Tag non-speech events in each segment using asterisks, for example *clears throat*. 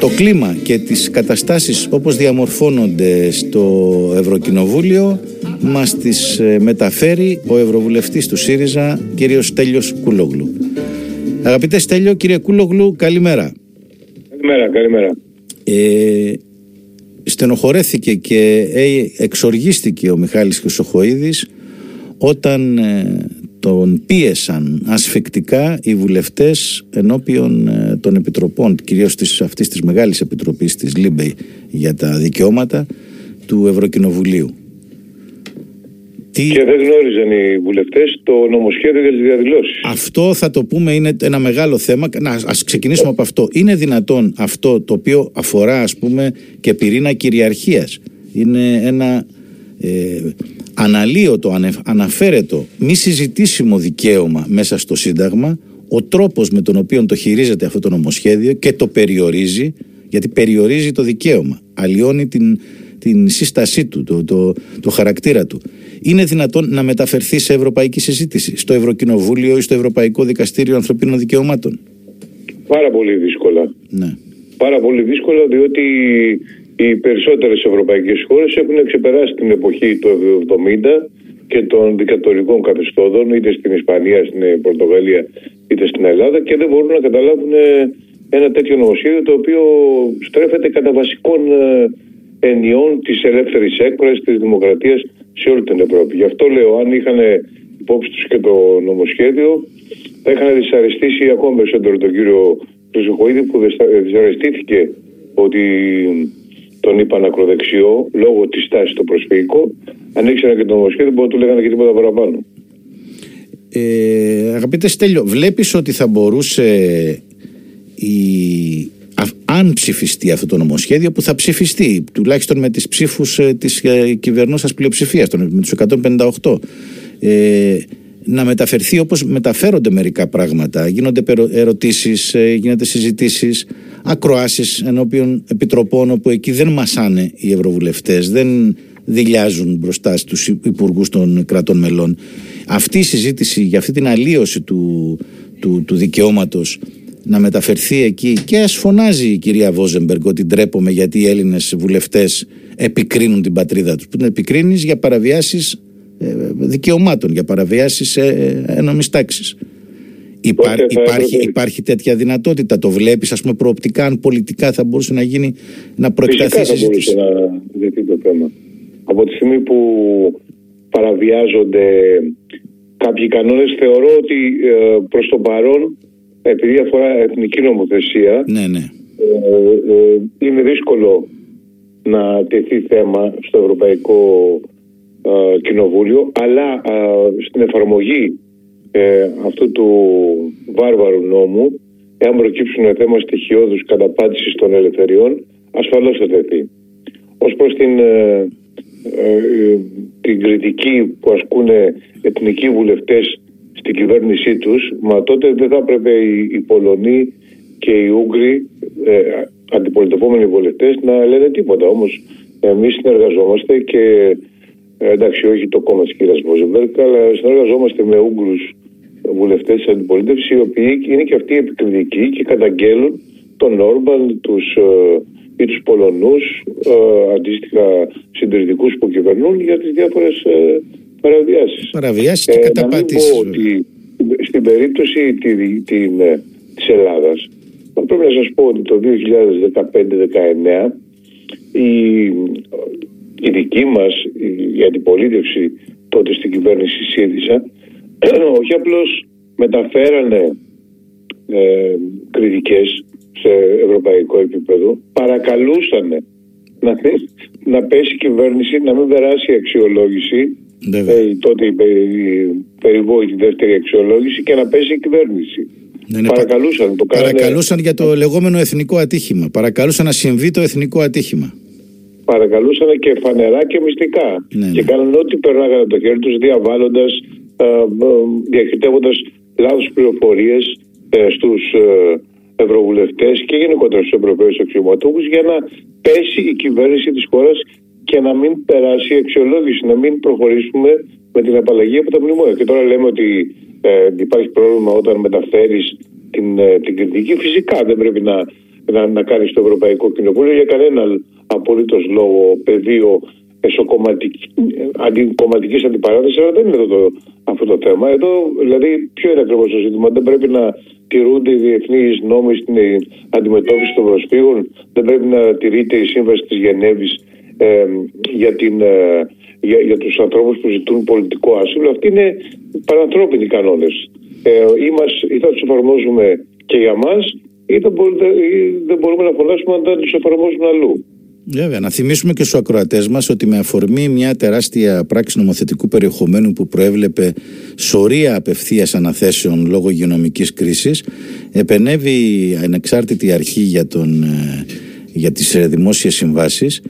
Το κλίμα και τις καταστάσεις όπως διαμορφώνονται στο Ευρωκοινοβούλιο μας τις ε, μεταφέρει ο Ευρωβουλευτής του ΣΥΡΙΖΑ κύριος Στέλιος Κούλογλου. Αγαπητέ Στέλιο, κύριε Κούλογλου, καλημέρα. Καλημέρα, καλημέρα. Ε, στενοχωρέθηκε και ε, εξοργίστηκε ο Μιχάλης Χρυσοχοίδης όταν ε, τον πίεσαν ασφυκτικά οι βουλευτές ενώπιον ε, των επιτροπών, κυρίως της, αυτής της μεγάλης επιτροπής της LIBE για τα δικαιώματα του Ευρωκοινοβουλίου. Τι... Και δεν γνώριζαν οι βουλευτές το νομοσχέδιο για τις διαδηλώσεις. Αυτό θα το πούμε είναι ένα μεγάλο θέμα. Να, ας ξεκινήσουμε από αυτό. Είναι δυνατόν αυτό το οποίο αφορά ας πούμε και πυρήνα κυριαρχίας. Είναι ένα ε, αναλύωτο, αναφέρετο, μη συζητήσιμο δικαίωμα μέσα στο Σύνταγμα ο τρόπος με τον οποίο το χειρίζεται αυτό το νομοσχέδιο και το περιορίζει γιατί περιορίζει το δικαίωμα, αλλοιώνει την, την σύστασή του, το, το, το χαρακτήρα του. Είναι δυνατόν να μεταφερθεί σε ευρωπαϊκή συζήτηση, στο Ευρωκοινοβούλιο ή στο Ευρωπαϊκό Δικαστήριο Ανθρωπίνων Δικαιωμάτων; Πάρα πολύ δύσκολα. Ναι. Πάρα πολύ δύσκολα διότι οι περισσότερες ευρωπαϊκές χώρες έχουν ξεπεράσει την εποχή του 70 και των δικατορικών καθεστώτων είτε στην Ισπανία, στην Πορτογαλία είτε στην Ελλάδα και δεν μπορούν να καταλάβουν ένα τέτοιο νομοσχέδιο το οποίο στρέφεται κατά βασικών ε, ενιών της ελεύθερης έκφρασης της δημοκρατίας σε όλη την Ευρώπη. Γι' αυτό λέω, αν είχαν υπόψη τους και το νομοσχέδιο, θα είχαν δυσαρεστήσει ακόμα περισσότερο τον κύριο Χρυσοχοίδη που δυσαρεστήθηκε ότι τον είπαν ακροδεξιό λόγω της τάσης στο προσφυγικό. Αν ήξερα και το νομοσχέδιο, μπορεί να του λέγανε και τίποτα παραπάνω. Ε, αγαπητέ Στέλιο, βλέπεις ότι θα μπορούσε η αν ψηφιστεί αυτό το νομοσχέδιο που θα ψηφιστεί τουλάχιστον με τις ψήφους ε, της ε, κυβερνώσας πλειοψηφίας με τους 158 ε, να μεταφερθεί όπως μεταφέρονται μερικά πράγματα γίνονται ερωτήσεις, ε, γίνονται συζητήσεις ακροάσεις ενώπιον επιτροπών όπου εκεί δεν μασάνε οι ευρωβουλευτές δεν δηλιάζουν μπροστά στους υπουργούς των κρατών μελών αυτή η συζήτηση για αυτή την αλλίωση του, του, του δικαιώματος να μεταφερθεί εκεί και ας φωνάζει η κυρία Βόζεμπεργκ ότι ντρέπομαι γιατί οι Έλληνες βουλευτές επικρίνουν την πατρίδα τους. Που την επικρίνεις για παραβιάσεις ε, δικαιωμάτων, για παραβιάσεις ε, ένομης τάξης. Υπά, υπάρχει, υπάρχει τέτοια δυνατότητα. Το βλέπεις ας πούμε προοπτικά αν πολιτικά θα μπορούσε να γίνει να προεκταθεί συζήτηση. Θα μπορούσε να δεθεί το θέμα. Από τη στιγμή που παραβιάζονται κάποιοι κανόνες θεωρώ ότι ε, προς το παρόν επειδή αφορά εθνική νομοθεσία, ναι, ναι. Ε, ε, είναι δύσκολο να τεθεί θέμα στο Ευρωπαϊκό ε, Κοινοβούλιο, αλλά στην εφαρμογή αυτού του βάρβαρου νόμου, εάν προκύψουν θέμα στοιχειώδους καταπάτησης των ελευθεριών, ασφαλώς θα τεθεί. Ως προς την, την κριτική που ασκούν εθνικοί βουλευτές στην κυβέρνησή τους, μα τότε δεν θα έπρεπε οι, Πολωνοί και οι Ούγγροι ε, αντιπολιτευόμενοι βουλευτές να λένε τίποτα. Όμως εμείς συνεργαζόμαστε και ε, εντάξει όχι το κόμμα της κυρίας Βοζεμπέρκ αλλά συνεργαζόμαστε με Ούγγρους βουλευτές της αντιπολίτευσης οι οποίοι είναι και αυτοί επικριτικοί και καταγγέλουν τον Όρμπαν, τους, ε, ή τους Πολωνούς ε, αντίστοιχα συντηρητικούς που κυβερνούν για τις διάφορες ε, παραβιάσεις. Παραβιάσεις και ε, καταπάτησεις. ότι στην περίπτωση τη, την, ε, της Ελλάδας πρέπει να σας πω ότι το 2015-19 η, η δική μας η, η αντιπολίτευση τότε στην κυβέρνηση ΣΥΡΙΖΑ *clears throat* όχι απλώς μεταφέρανε ε, κριτικές σε ευρωπαϊκό επίπεδο παρακαλούσαν να, να πέσει η κυβέρνηση να μην περάσει η αξιολόγηση ε, τότε η, περιβόητη δεύτερη αξιολόγηση και να πέσει η κυβέρνηση. Ναι, ναι, παρακαλούσαν, το παρακαλούσαν για το λεγόμενο εθνικό ατύχημα. Παρακαλούσαν να συμβεί το εθνικό ατύχημα. Παρακαλούσαν και φανερά και μυστικά. Ναι, ναι. και κάνανε ό,τι περνάγανε από το χέρι τους διαβάλλοντας, ε, ε, διαχειριτεύοντα λάθος πληροφορίες ε, στους ε, ευρωβουλευτές και γενικότερα στους ευρωπαίους αξιωματούχους για να πέσει η κυβέρνηση της χώρας και να μην περάσει η αξιολόγηση, να μην προχωρήσουμε με την απαλλαγή από τα μνημόνια. Και τώρα λέμε ότι ε, υπάρχει πρόβλημα όταν μεταφέρεις την, ε, την κριτική. Φυσικά δεν πρέπει να να, να κάνεις στο Ευρωπαϊκό Κοινοβούλιο για κανένα απολύτως λόγο, πεδίο κομματικής αντιπαράθεσης, αλλά δεν είναι εδώ αυτό το θέμα. Εδώ, δηλαδή, ποιο είναι ακριβώς το ζήτημα; Δεν πρέπει να τηρούνται οι διεθνείς νόμοι στην αντιμετώπιση των προσφύγων, δεν πρέπει να τηρείται η σύμβαση της Γενέβης ε, για, την, ε, για, για τους ανθρώπους που ζητούν πολιτικό άσυλο. Αυτοί είναι παρανθρώπινοι κανόνες. Ε, ή, θα τους εφαρμόζουμε και για μας ή δεν, δεν μπορούμε να φωνάσουμε αν δεν τους εφαρμόζουν αλλού. Βέβαια, να θυμίσουμε και στους ακροατές μας ότι με αφορμή μια τεράστια πράξη νομοθετικού περιεχομένου που προέβλεπε σωρία απευθείας αναθέσεων λόγω υγειονομικής κρίσης, επενεύει η ανεξάρτητη αρχή για, τον, ε, για τις ε, δημόσιες συμβάσεις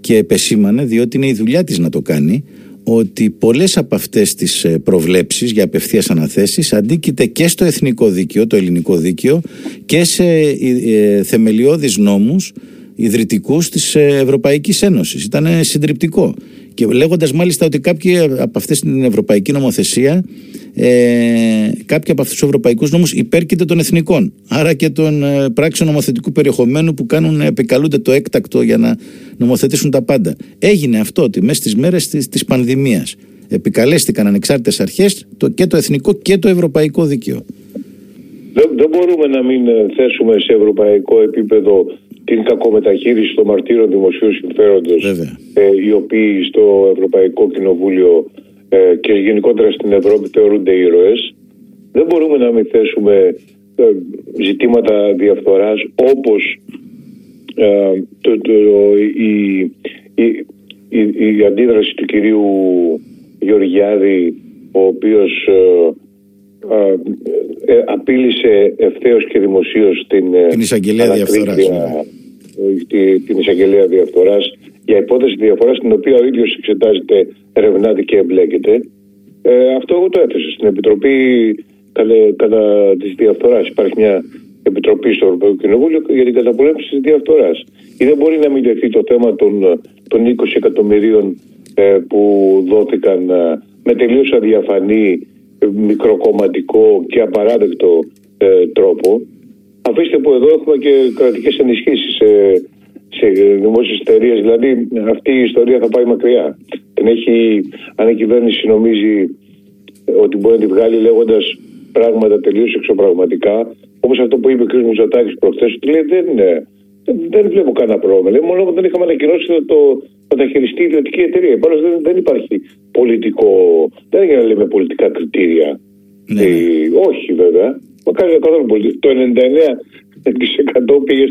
και επεσήμανε, διότι είναι η δουλειά της να το κάνει, ότι πολλές από αυτές τις ε, προβλέψεις για απευθείας αναθέσεις αντίκειται και στο εθνικό δίκαιο, το ελληνικό δίκαιο και σε θεμελιώδεις νόμους ιδρυτικούς της ε, Ευρωπαϊκής Ένωσης. Ήταν συντριπτικό. Και λέγοντας μάλιστα ότι κάποιοι από αυτές την ευρωπαϊκή νομοθεσία, ε, κάποιοι από αυτούς τους ευρωπαϊκούς νόμους υπέρκειται των εθνικών. Άρα και των ε, πράξεων νομοθετικού περιεχομένου που κάνουν, επικαλούνται το έκτακτο για να νομοθετήσουν τα πάντα. Έγινε αυτό ότι μέσα στις μέρες της, της πανδημίας επικαλέστηκαν ανεξάρτητες αρχές το, και το εθνικό και το ευρωπαϊκό δίκαιο. Δεν, δεν μπορούμε να μην ε, θέσουμε σε ευρωπαϊκό επίπεδο την κακομεταχείριση των μαρτύρων δημοσίου συμφέροντος, ε, οι οποίοι στο Ευρωπαϊκό Κοινοβούλιο ε, και γενικότερα στην Ευρώπη θεωρούνται ήρωες. Δεν μπορούμε να μην θέσουμε ε, ζητήματα διαφθοράς όπως ε, το, το, η, η, η, η, αντίδραση του κυρίου Γεωργιάδη ο οποίος απείλησε ευθέως και δημοσίως την, την εισαγγελία διαφθοράς την εισαγγελία διαφθοράς για υπόθεση διαφορά στην οποία ο ίδιος εξετάζεται, ερευνάται και εμπλέκεται. Ε, αυτό εγώ το έθεσα στην Επιτροπή κατά, κατά της διαφθοράς. Υπάρχει μια επιτροπή στο Ευρωπαϊκό Κοινοβούλιο για την καταπολέμηση της διαφθοράς. Ή δεν μπορεί να μην τεθεί το θέμα των, των 20 εκατομμυρίων ε, που δόθηκαν ε, με τελείως αδιαφανή, μικροκομματικό και απαράδεκτο ε, τρόπο Αφήστε που εδώ έχουμε και κρατικές ενισχύσεις σε, σε δημόσιες εταιρείες. Δηλαδή αυτή η ιστορία θα πάει μακριά. Δεν έχει, αν η κυβέρνηση νομίζει ότι μπορεί να τη βγάλει λέγοντας πράγματα τελείως εξωπραγματικά, όπως αυτό που είπε ο κ. Μητσοτάκης προχθές, ότι λέει δεν, δεν βλέπω κανένα πρόβλημα. Λέει, μόνο δεν είχαμε ανακοινώσει το, το, θα χειριστεί η ιδιωτική εταιρεία. Πάνω δεν, δεν υπάρχει πολιτικό. Δεν έγινε να λέμε πολιτικά κριτήρια. Ναι. Ε, όχι βέβαια. Μακάρι να καθόλου πολύ. Το 99% πήγε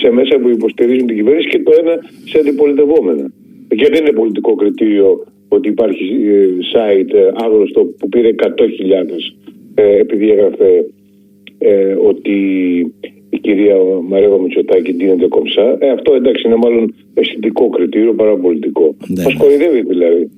σε μέσα που υποστηρίζουν την κυβέρνηση και το ένα σε αντιπολιτευόμενα. Και δεν είναι πολιτικό κριτήριο ότι υπάρχει ε, site ε, άγνωστο που πήρε 100.000 ε, επειδή έγραφε ότι η κυρία Μαρέβα Μητσοτάκη δίνεται κομψά. Ε, αυτό εντάξει είναι μάλλον αισθητικό κριτήριο παρά πολιτικό. Ναι, Μας ναι. κορυδεύει δηλαδή.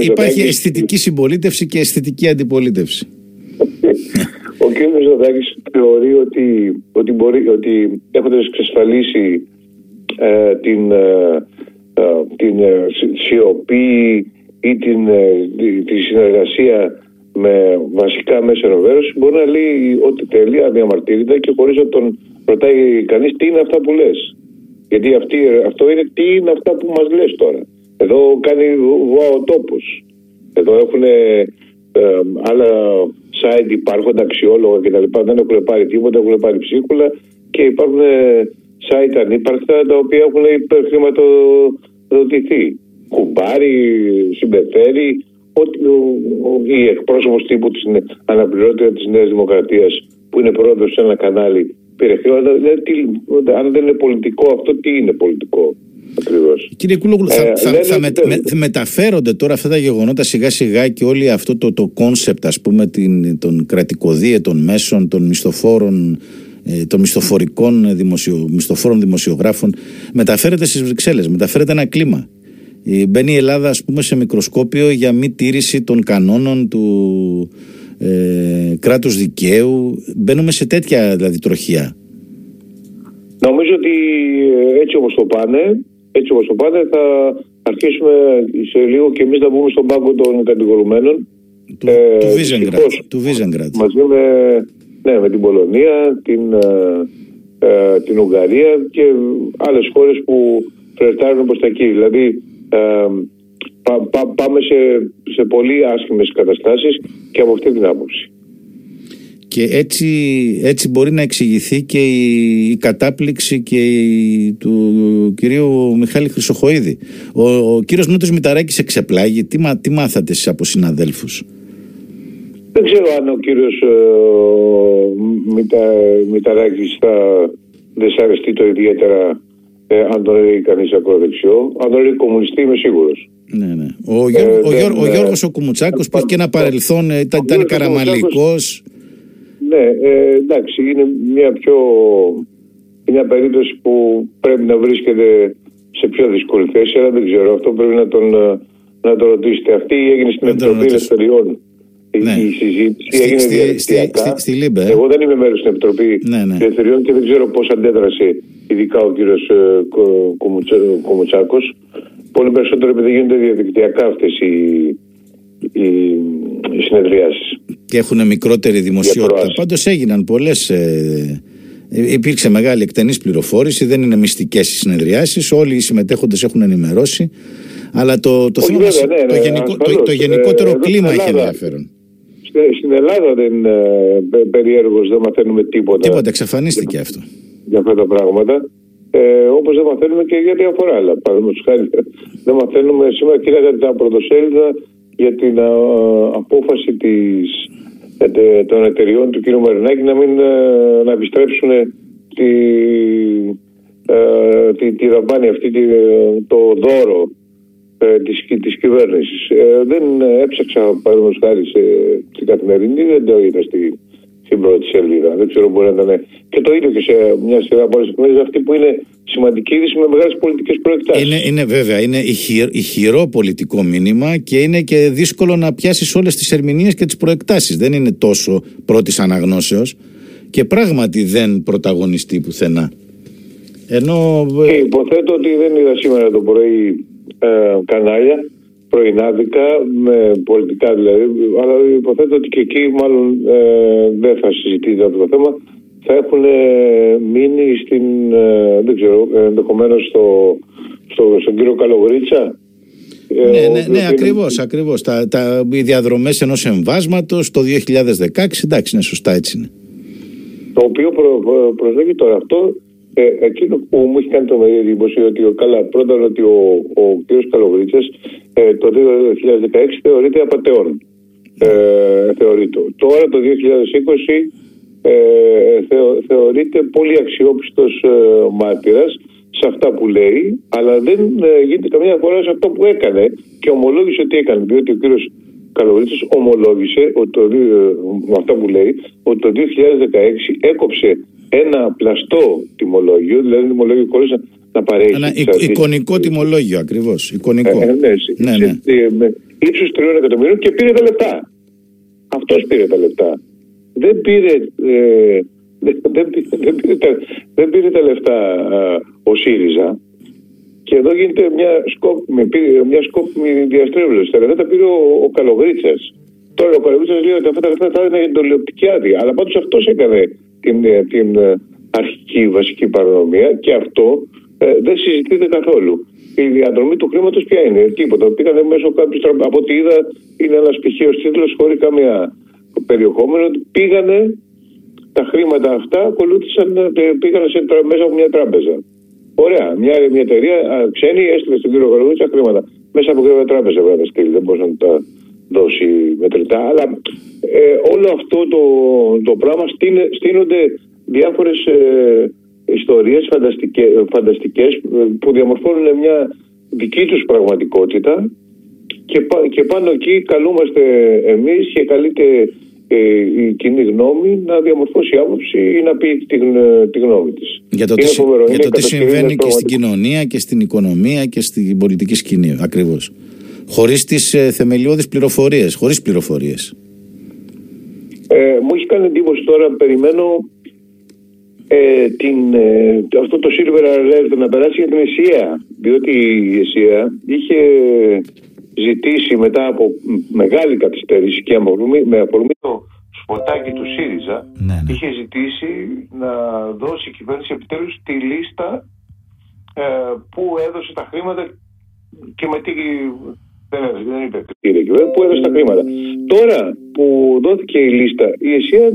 Υπάρχει αισθητική συμπολίτευση και αισθητική αντιπολίτευση. *laughs* Ο κ. Μητσοτάκης θεωρεί ότι, ότι, μπορεί, ότι έχοντας εξασφαλίσει ε, την, ε, ε την ε, σιωπή ή την, τη συνεργασία με βασικά μέσα ενημέρωσης μπορεί να λέει ότι θέλει αδιαμαρτύρητα και χωρίς να τον ρωτάει κανείς τι είναι αυτά που λες. Γιατί αυτή, αυτό είναι τι είναι αυτά που μας λες τώρα. Εδώ κάνει βουά ο τόπος. Εδώ έχουν ε, άλλα site υπάρχοντα, αξιόλογα κτλ. Δεν έχουν πάρει τίποτα, έχουν πάρει ψίχουλα και υπάρχουν ε, site ανύπαρκτα τα οποία έχουν υπερχρηματοδοτηθεί. Κουμπάρι, συμπεφέρει, ότι η εκπρόσωπος τύπου της αναπληρώτρια της Νέας Δημοκρατίας που είναι πρόεδρος σε ένα κανάλι πήρε χρήματα. Δηλαδή, αν δεν είναι πολιτικό αυτό, τι είναι πολιτικό; Ακριβώς. Κύριε Κούλογλου, θα, ε, θα, θα με, μεταφέρονται τώρα αυτά τα γεγονότα σιγά σιγά και όλη αυτό το, το concept ας πούμε την, των κρατικοδίαιτων μέσων, των μισθοφόρων ε, των μισθοφορικών δημοσιο, μισθοφόρων δημοσιογράφων μεταφέρεται στις Βρυξέλλες, μεταφέρεται ένα κλίμα. Ε, μπαίνει η Ελλάδα ας πούμε σε μικροσκόπιο για μη τήρηση των κανόνων του ε, κράτους δικαίου. Μπαίνουμε σε τέτοια δηλαδή τροχιά. Νομίζω ότι έτσι όπως το πάνε έτσι όπως το πάνε θα αρχίσουμε σε λίγο και εμείς να μπούμε στον πάγκο των κατηγορουμένων. Του, ε, του Βίζεγκρατ. Μαζί με, ναι, με την Πολωνία, την, ε, ε, την Ουγγαρία και άλλες χώρες που φλερτάρουν προς τα εκεί. Δηλαδή ε, πάμε σε, σε πολύ άσχημες καταστάσεις και από αυτή την άποψη. Και έτσι, έτσι μπορεί να εξηγηθεί και η, κατάπληξη και του κυρίου Μιχάλη Χρυσοχοίδη. Ο, ο κύριος Νότος Μηταράκης εξεπλάγει. Τι, τι μάθατε εσείς από συναδέλφους; Δεν ξέρω αν ο κύριος ε, Μητα, Μηταράκης θα δεσαρεστεί το ιδιαίτερα ε, αν τον έλεγε κανείς ακροδεξιό. Αν τον έλεγε κομμουνιστή είμαι σίγουρος. Ναι, ναι. Ο, Γιώργο, ε, ο, Γιώργο, ο Γιώργος ο Κουμουτσάκος που έχει και ένα παρελθόν, ήταν, ήταν καραμαλικός. Ναι, ε, εντάξει, είναι μια πιο. μια περίπτωση που πρέπει να βρίσκεται σε πιο δύσκολη θέση, αλλά δεν ξέρω. Αυτό πρέπει να τον, να τον ρωτήσετε. Αυτή έγινε στην Επιτροπή Ελευθεριών. Ναι. Η συζήτηση έγινε διαδικτυακά. Στη, στη, στη, Εγώ δεν είμαι μέρος στην Επιτροπή ναι, ναι. Ελευθεριών και δεν ξέρω πώς αντέδρασε ειδικά ο κύριος ε, Κομουτσάκο. Πολύ περισσότερο επειδή γίνονται διαδικτυακά αυτές οι, οι, οι συνεδριάσεις και έχουν μικρότερη δημοσιότητα. Πάντως έγιναν πολλές. Ε, ε, υπήρξε μεγάλη εκτενής πληροφόρηση, δεν είναι μυστικές οι συνεδριάσεις. Όλοι οι συμμετέχοντες έχουν ενημερώσει. Αλλά το, το, θέμα, βέβαια, ναι, το, ναι, γενικό, το, το, γενικότερο ε, κλίμα έχει ενδιαφέρον. Στην Ελλάδα δεν ε, περίεργο, δεν μαθαίνουμε τίποτα. Τίποτα, εξαφανίστηκε αυτό. Για αυτά τα πράγματα. Ε, Όπως δεν μαθαίνουμε και για διάφορα άλλα. Παραδείγματος χάρη, δεν μαθαίνουμε σήμερα, κοίταγα τα πρωτοσέλιδα για την α, απόφαση της των εταιριών του κ. Μαρινάκη να μην ε, να επιστρέψουν τη, ε, τη, τη δαπάνη αυτή, τη, το δώρο ε, της, της κυβέρνησης. Ε, δεν έψαξα παραδείγματος χάρη σε, στην καθημερινή, δεν το είδα στη, στην πρώτη σελίδα. Δεν ξέρω μπορεί να ήταν. Και το ίδιο και σε μια σειρά από άλλες εφημερίδε, αυτή που είναι σημαντική είδηση με μεγάλες πολιτικές προεκτάσεις. Είναι, είναι βέβαια, είναι ηχηρό πολιτικό μήνυμα και είναι και δύσκολο να πιάσεις όλες τις ερμηνείες και τις προεκτάσεις. Δεν είναι τόσο πρώτης αναγνώσεως και πράγματι δεν πρωταγωνιστεί πουθενά. Ενώ... Και υποθέτω ότι δεν είδα σήμερα το πρωί ε, κανάλια πρωινάδικα, με πολιτικά δηλαδή, αλλά υποθέτω ότι και εκεί μάλλον ε, δεν θα συζητείται αυτό το θέμα. Θα έχουν μείνει στην, ε, δεν ξέρω, ενδεχομένως στο, στο, στον κύριο Καλογρίτσα. Ε, ναι, ναι, ναι, ακριβώς, ακριβώς. Τα, τα, οι διαδρομές ενός εμβάσματος το 2016, εντάξει, είναι σωστά, έτσι είναι. Το οποίο προ, προ, τώρα αυτό ε, εκείνο που μου έχει κάνει το μεγάλη εντύπωση ότι ο, καλά, πρώτα ότι ο, ο κ. Καλογρίτσας ε, το 2016 θεωρείται απαταιών. Ε, θεωρείται. Τώρα το 2020 ε, θεω, θεωρείται πολύ αξιόπιστος ε, μάρτυρας σε αυτά που λέει, αλλά δεν ε, γίνεται καμία φορά σε αυτό που έκανε και ομολόγησε ότι έκανε. Διότι ο κύριος Καλογρίτσος ομολόγησε ότι το, ε, με αυτά που λέει ότι το 2016 έκοψε ένα πλαστό τιμολόγιο, δηλαδή τιμολόγιο χωρίς να παρέχει. Ένα εικονικό τιμολόγιο ακριβώς. Εικονικό. Ε, ναι, ναι, ναι. Με ύψου τριών εκατομμυρίων και πήρε τα λεπτά. Αυτός πήρε τα λεπτά. Δεν πήρε. Ε, δεν, δεν, δεν, πήρε τα, δεν πήρε τα λεφτά ο ΣΥΡΙΖΑ και εδώ γίνεται μια σκόπιμη, μια σκόπιμη διαστρέβλωση. Τα λεφτά τα πήρε ο, ο Καλογρίτσας. Τώρα ο Καλογρίτσας λέει ότι αυτά τα λεφτά θα είναι εντολιοπτική άδεια. Αλλά πάντως αυτός έκανε την, ε, την ε, αρχική βασική παρανομία και αυτό ε, δεν συζητείται καθόλου. Η διαδρομή του χρήματος ποια είναι, τίποτα. Πήγανε μέσω κάποιου Από ό,τι είδα, είναι ένας πηχαίος τίτλος χωρίς καμία περιεχόμενο. Πήγανε τα χρήματα αυτά, ακολούθησαν, πήγανε σε, μέσα από μια τράπεζα. Ωραία. Μια, μια εταιρεία ξένη έστειλε στον κύριο Καλογούτσα χρήματα. Μέσα από μια τράπεζα βέβαια τα στείλει. Δεν μπορούσε να τα δώσει μετρητά. Αλλά ε, όλο αυτό το, το πράγμα στείνονται διάφορες ε, ιστορίες φανταστικές, φανταστικές ε, που διαμορφώνουν μια δική τους πραγματικότητα και, και πάνω εκεί καλούμαστε εμείς και καλείται ε, η κοινή γνώμη να διαμορφώσει άποψη ή να πει τη, τη γνώμη της. Για το, τι, για το τι συμβαίνει και στην κοινωνία και στην οικονομία και στην πολιτική σκηνή ακριβώς χωρίς τις ε, θεμελιώδεις πληροφορίες, χωρίς πληροφορίες. Ε, μου έχει κάνει εντύπωση τώρα, περιμένω ε, την, ε, αυτό το Silver Alert να περάσει για την ΕΣΥΑ, διότι η ΕΣΥΑ είχε ζητήσει μετά από μεγάλη καθυστέρηση και με αφορμή το σποτάκι του ΣΥΡΙΖΑ Ναι, ναι. είχε ζητήσει να δώσει η κυβέρνηση επιτέλους τη λίστα ε, που έδωσε τα χρήματα και με τι δεν, έδωσε, δεν είπε κριτήρια κυβέρνηση που έδωσε τα χρήματα. Τώρα που δόθηκε η λίστα η ΕΣΥΑ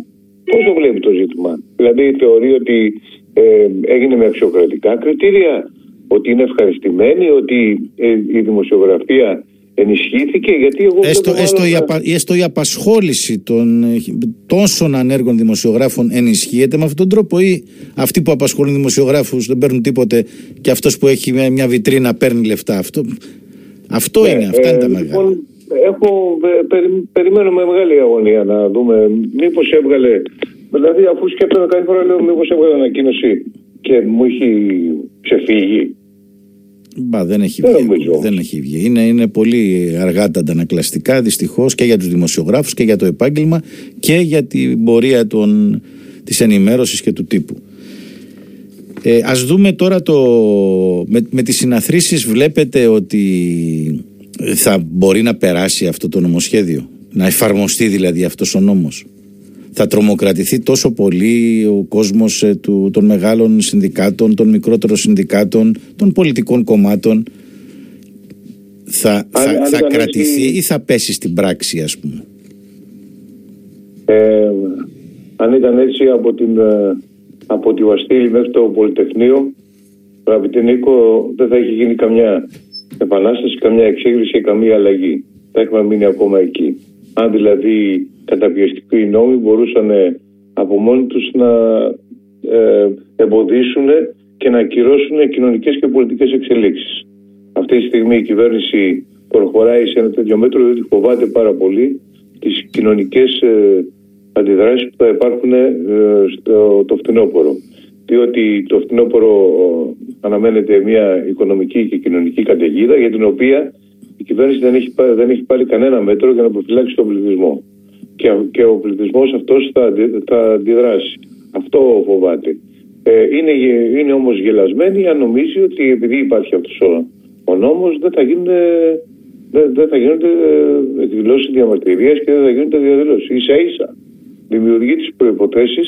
πώς το βλέπει το ζήτημα; Δηλαδή θεωρεί ότι ε, έγινε με αξιοκρατικά κριτήρια ότι είναι ευχαριστημένοι, ότι ε, η δημοσιογραφία ενισχύθηκε γιατί εγώ Έστω, βλέπω έστω, μάλλον η να- απα- έστω η απασχόληση των ε, τόσων ανέργων δημοσιογράφων ενισχύεται με αυτόν τον τρόπο ή αυτοί που απασχολούν δημοσιογράφους δεν παίρνουν τίποτε και αυτός που έχει μια- μια βιτρίνα παίρνει λεφτά; Αυτό, αυτό είναι, αυτά είναι τα Ε, μεγάλα. Λοιπόν, έχω, ε, περι- περιμένω με μεγάλη αγωνία να δούμε μήπως έβγαλε, δηλαδή αφού σκέφτομαι κάθε φορά λέω μήπως έβγαλε ανακοίνωση και μου έχει ξεφύγει. Μπα, δεν έχει Δεν βγει. νομίζω. ακόμα, Δεν έχει βγει. Είναι, είναι πολύ αργά τα αντανακλαστικά δυστυχώς και για τους δημοσιογράφους και για το επάγγελμα και για την πορεία των, της ενημέρωσης και του τύπου. Ε, ας δούμε τώρα το... Με, με τις συναθρήσεις βλέπετε ότι θα μπορεί να περάσει αυτό το νομοσχέδιο. Να εφαρμοστεί δηλαδή αυτός ο νόμος. Θα τρομοκρατηθεί τόσο πολύ ο κόσμος ε, του, των μεγάλων συνδικάτων, των μικρότερων συνδικάτων, των πολιτικών κομμάτων. Θα, θα, αν θα ήταν κρατηθεί έτσι- ή θα πέσει στην πράξη ας πούμε; Ε, αν ήταν έτσι από, την, ε, από τη Βαστήλη μέχρι το Πολυτεχνείο, αγαπητέ Νίκο, δεν θα έχει γίνει καμιά επανάσταση, καμιά εξέγερση και καμία αλλαγή. Θα έχουμε μείνει ακόμα εκεί. Αν δηλαδή καταπιεστικοί νόμοι μπορούσαν ε, από μόνοι τους να ε, εμποδίσουν και να ακυρώσουν κοινωνικές και πολιτικές εξελίξεις. Αυτή τη στιγμή η κυβέρνηση προχωράει σε ένα τέτοιο μέτρο διότι φοβάται πάρα πολύ τις κοινωνικές ε, αντιδράσεις που θα υπάρχουν ε, στο το φθινόπωρο. Διότι το φθινόπωρο ε, αναμένεται μια οικονομική και κοινωνική καταιγίδα για την οποία η κυβέρνηση δεν έχει, πά- δεν έχει πάρει κανένα μέτρο για να προφυλάξει τον πληθυσμό. Και, και ο πληθυσμός αυτός θα, αντι- θα αντιδράσει. Αυτό φοβάται. Ε, είναι, γε- είναι όμως γελασμένη αν νομίζει ότι επειδή υπάρχει αυτός ο, ο νόμος δεν θα γίνουν δεν, δεν θα γίνονται ε, εκδηλώσεις διαμαρτυρίας και δεν θα γίνονται διαδηλώσεις. σα ίσα δημιουργεί τις προποθέσει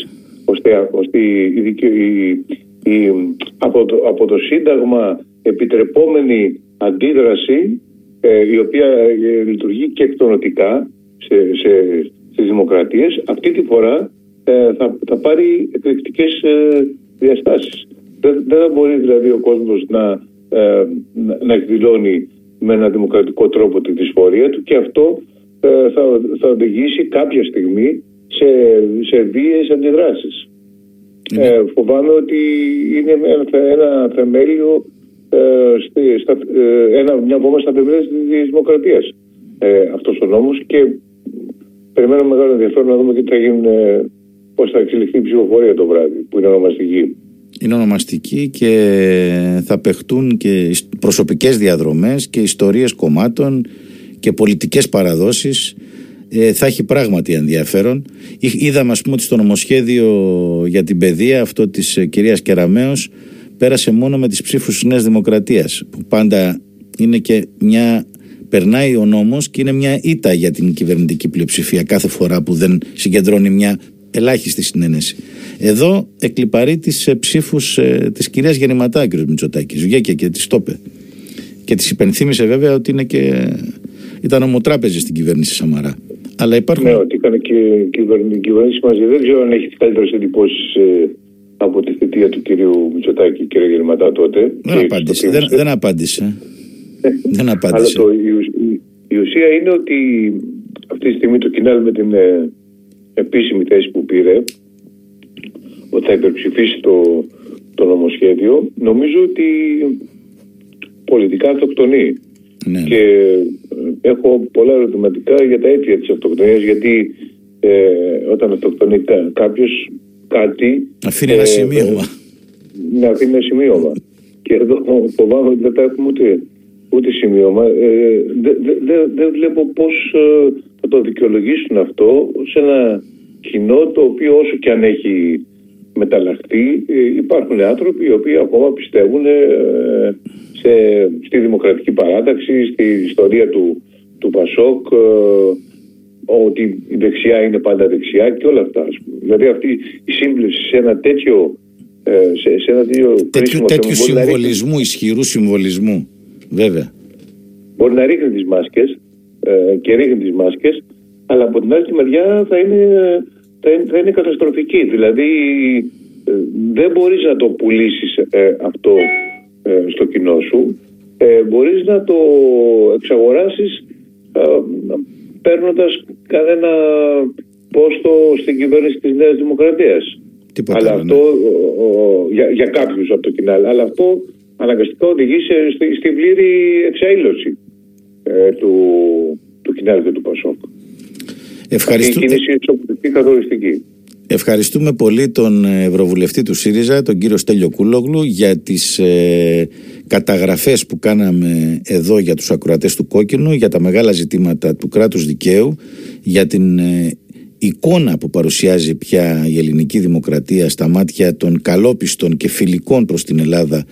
ώστε, ώστε η, η, δικαι- η- η- από, το, από το Σύνταγμα επιτρεπόμενη αντίδραση ε, η οποία ε, λειτουργεί και εκτονοτικά σε, σε, στις δημοκρατίες αυτή τη φορά ε, θα, θα πάρει εκρηκτικές ε, διαστάσεις. Δεν, δεν θα μπορεί δηλαδή ο κόσμος να, ε, να, να εκδηλώνει με ένα δημοκρατικό τρόπο τη δυσφορία του και αυτό ε, θα, θα οδηγήσει κάποια στιγμή σε, σε βίαιες αντιδράσεις. Ε, φοβάμαι ότι είναι ένα, θε- ένα θεμέλιο, ε, στη, στα, ε, ένα, μια βόμβα στα θεμέλια της δημοκρατίας ε, αυτός ο νόμος και περιμένω μεγάλο ενδιαφέρον να δούμε τι θα γίνουν, ε, πώς θα εξελιχθεί η ψηφοφορία το βράδυ που είναι ονομαστική. είναι ονομαστική και θα παιχτούν και ισ- προσωπικές διαδρομές και ιστορίες κομμάτων και πολιτικές παραδόσεις ε, θα έχει πράγματι ενδιαφέρον Εί- είδαμε ας πούμε ότι στο νομοσχέδιο για την παιδεία αυτό της ε, κυρίας Κεραμέως πέρασε μόνο με τις ψήφους της Νέας Δημοκρατίας που πάντα είναι και μια περνάει ο νόμος και είναι μια ήττα για την κυβερνητική πλειοψηφία κάθε φορά που δεν συγκεντρώνει μια ελάχιστη συνένεση. Εδώ εκλυπαρεί τις ε, ψήφους ε, της κυρίας Γεννηματά, κ. Μητσοτάκης. Βγήκε και της το είπε. Και της υπενθύμησε βέβαια ότι είναι και... ήταν ομοτράπεζη στην κυβέρνηση Σαμαρά. Αλλά υπάρχουν... Ναι, ότι έκανε και η κυβερνή- η κυβέρνηση μαζί. Δεν ξέρω αν έχει τις καλύτερες εντυπώσεις από τη θητεία του κυρίου Μητσοτάκη, κύριε Γερματά τότε. δεν, Και απάντησε, στο δεν, θύμισε. δεν απάντησε. *laughs* δεν Αλλά απάντησε. το, η, ουσ- η- η ουσία είναι ότι αυτή τη στιγμή το κοινάλ με την ε, επίσημη θέση που πήρε ότι θα υπερψηφίσει το, το νομοσχέδιο νομίζω ότι πολιτικά αυτοκτονεί. Ναι, ναι. Και ε, έχω πολλά ερωτηματικά για τα αίτια της αυτοκτονίας γιατί ε, όταν αυτοκτονεί κα, κάποιος κάτι Αφήνει ένα ε, σημείωμα. να αφήνει ένα σημείωμα. Και εδώ φοβάμαι ότι δεν θα έχουμε ούτε, ούτε σημείωμα. Ε, δεν δε, δε- δεν βλέπω πώς ε, θα το δικαιολογήσουν αυτό σε ένα κοινό το οποίο όσο και αν έχει μεταλλαχθεί ε, υπάρχουν άνθρωποι οι οποίοι ακόμα πιστεύουν ε, σε, στη δημοκρατική παράταξη, στη ιστορία του, του Πασόκ. ε, ότι η δεξιά είναι πάντα δεξιά και όλα αυτά. Ας πούμε. Δηλαδή αυτή η σύμπλευση σε ένα τέτοιο ε, σε, σε ένα τέτοιο τέτοιου, τέτοιου συμβολισμού, ισχυρού συμβολισμού, βέβαια. Μπορεί να ρίχνει τις μάσκες ε, και ρίχνει τις μάσκες, αλλά από την άλλη τη μεριά θα είναι, θα είναι, θα είναι καταστροφική. Δηλαδή ε, δεν μπορείς να το πουλήσεις ε, αυτό ε, στο κοινό σου. Ε, μπορείς να το εξαγοράσεις ε, παίρνοντας κανένα πόστο στην κυβέρνηση της Νέας Δημοκρατίας. Τίποτα αλλά άλλο, αυτό για, για κάποιους από το κοινάλ. Αλλά αυτό αναγκαστικά οδηγεί σε, στη, στην πλήρη εξαήλωση ε, του, του κοινάλ και του Πασόκ. Ευχαριστούμε. Αυτή η κίνηση καθοριστική. Ευχαριστούμε πολύ τον Ευρωβουλευτή του ΣΥΡΙΖΑ, τον κύριο Στέλιο Κούλογλου, για τις ε, καταγραφές που κάναμε εδώ για τους ακροατές του Κόκκινου, για τα μεγάλα ζητήματα του κράτους δικαίου, για την ε, εικόνα που παρουσιάζει πια η ελληνική δημοκρατία στα μάτια των καλόπιστων και φιλικών προς την Ελλάδα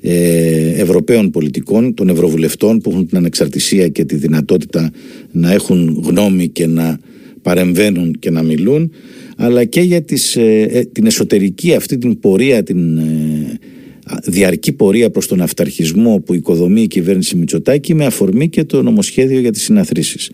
ε, Ευρωπαίων πολιτικών, των Ευρωβουλευτών που έχουν την ανεξαρτησία και τη δυνατότητα να έχουν γνώμη και να παρεμβαίνουν και να μιλούν αλλά και για τις, ε, την εσωτερική αυτή την πορεία την ε, διαρκή πορεία προς τον αυταρχισμό που οικοδομεί η κυβέρνηση Μητσοτάκη με αφορμή και το νομοσχέδιο για τις συναθρήσεις.